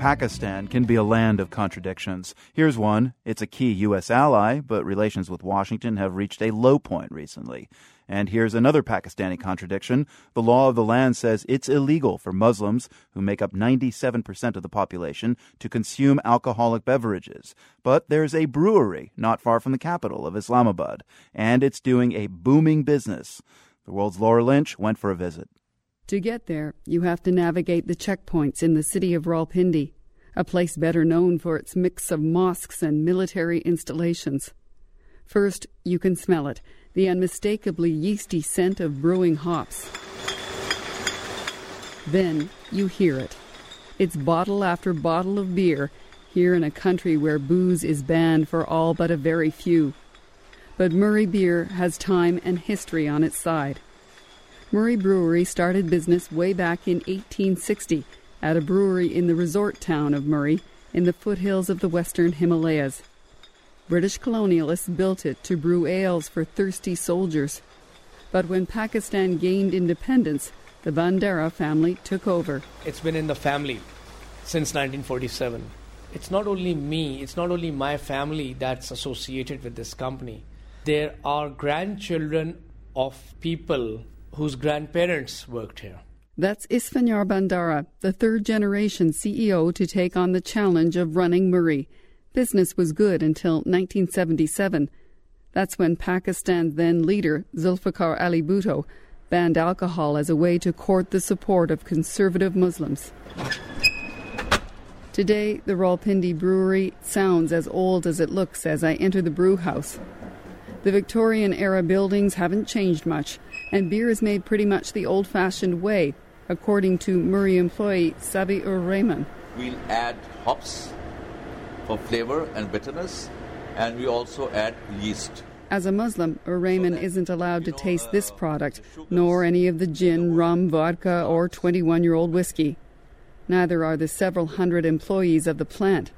Pakistan can be a land of contradictions. Here's one. It's a key U.S. ally, but relations with Washington have reached a low point recently. And here's another Pakistani contradiction. The law of the land says it's illegal for Muslims, who make up 97% of the population, to consume alcoholic beverages. But there's a brewery not far from the capital of Islamabad, and it's doing a booming business. The world's Laura Lynch went for a visit. To get there, you have to navigate the checkpoints in the city of Rawalpindi, a place better known for its mix of mosques and military installations. First, you can smell it the unmistakably yeasty scent of brewing hops. Then you hear it. It's bottle after bottle of beer, here in a country where booze is banned for all but a very few. But Murree Beer has time and history on its side. Murree Brewery started business way back in 1860 at a brewery in the resort town of Murree in the foothills of the western Himalayas. British colonialists built it to brew ales for thirsty soldiers. But when Pakistan gained independence, the Bhandara family took over. It's been in the family since 1947. It's not only me, it's not only my family that's associated with this company. There are grandchildren of people whose grandparents worked here. That's Isphanyar Bhandara, the third generation CEO to take on the challenge of running Murree. Business was good until 1977. That's when Pakistan's then leader, Zulfikar Ali Bhutto, banned alcohol as a way to court the support of conservative Muslims. Today, the Rawalpindi brewery sounds as old as it looks as I enter the brew house. The Victorian era buildings haven't changed much, and beer is made pretty much the old fashioned way, according to Murree employee Sabi Ur Rahman. We'll add hops for flavor and bitterness, and we also add yeast. As a Muslim, Ur Rahman isn't allowed to taste this product, nor any of the gin, rum, vodka, or 21 year old whiskey. Neither are the several hundred employees of the plant.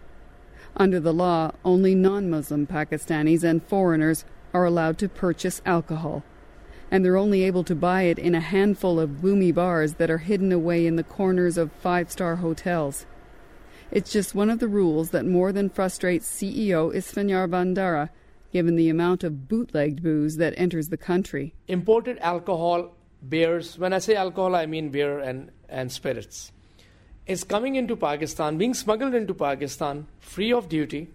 Under the law, only non Muslim Pakistanis and foreigners are allowed to purchase alcohol. And they're only able to buy it in a handful of boomy bars that are hidden away in the corners of five star hotels. It's just one of the rules that more than frustrates CEO Isphanyar Bhandara, given the amount of bootlegged booze that enters the country. Imported alcohol, beers, when I say alcohol, I mean beer and, and spirits, is coming into Pakistan, being smuggled into Pakistan free of duty.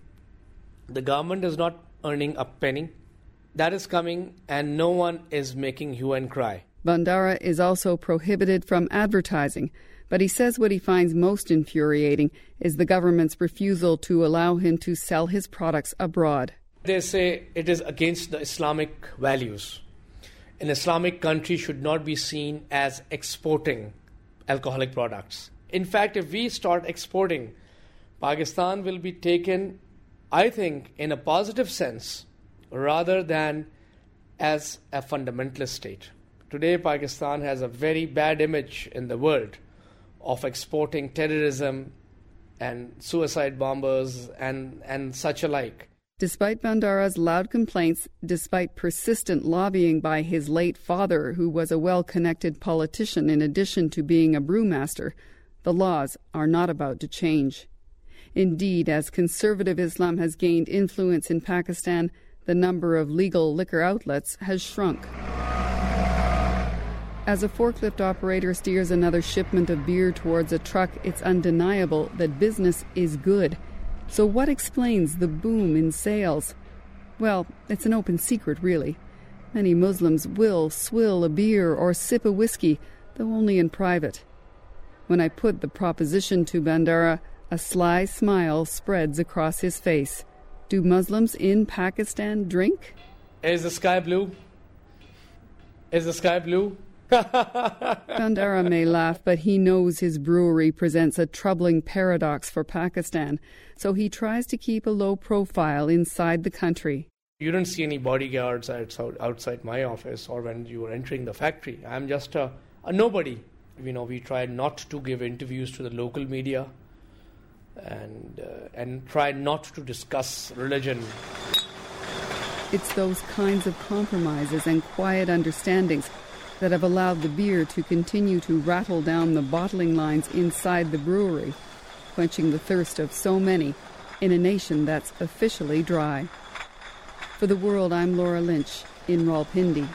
The government is not earning a penny that is coming, and no one is making hue and cry. Bhandara is also prohibited from advertising, but he says what he finds most infuriating is the government's refusal to allow him to sell his products abroad. They say it is against the Islamic values. An Islamic country should not be seen as exporting alcoholic products. In fact, if we start exporting, Pakistan will be taken, I think, in a positive sense rather than as a fundamentalist state. Today, Pakistan has a very bad image in the world of exporting terrorism and suicide bombers and, and such alike. Despite Bhandara's loud complaints, despite persistent lobbying by his late father, who was a well connected politician in addition to being a brewmaster, the laws are not about to change. Indeed, as conservative Islam has gained influence in Pakistan, the number of legal liquor outlets has shrunk. As a forklift operator steers another shipment of beer towards a truck, it's undeniable that business is good. So, what explains the boom in sales? Well, it's an open secret, really. Many Muslims will swill a beer or sip a whiskey, though only in private. When I put the proposition to Bhandara, a sly smile spreads across his face. Do Muslims in Pakistan drink? Is the sky blue? Is the sky blue? Bhandara may laugh, but he knows his brewery presents a troubling paradox for Pakistan, so he tries to keep a low profile inside the country. You don't see any bodyguards outside my office or when you are entering the factory. I'm just a, a nobody. You know, we try not to give interviews to the local media and, uh, and try not to discuss religion. It's those kinds of compromises and quiet understandings that have allowed the beer to continue to rattle down the bottling lines inside the brewery. quenching the thirst of so many in a nation that's officially dry. For the world, I'm Laura Lynch in Rawalpindi.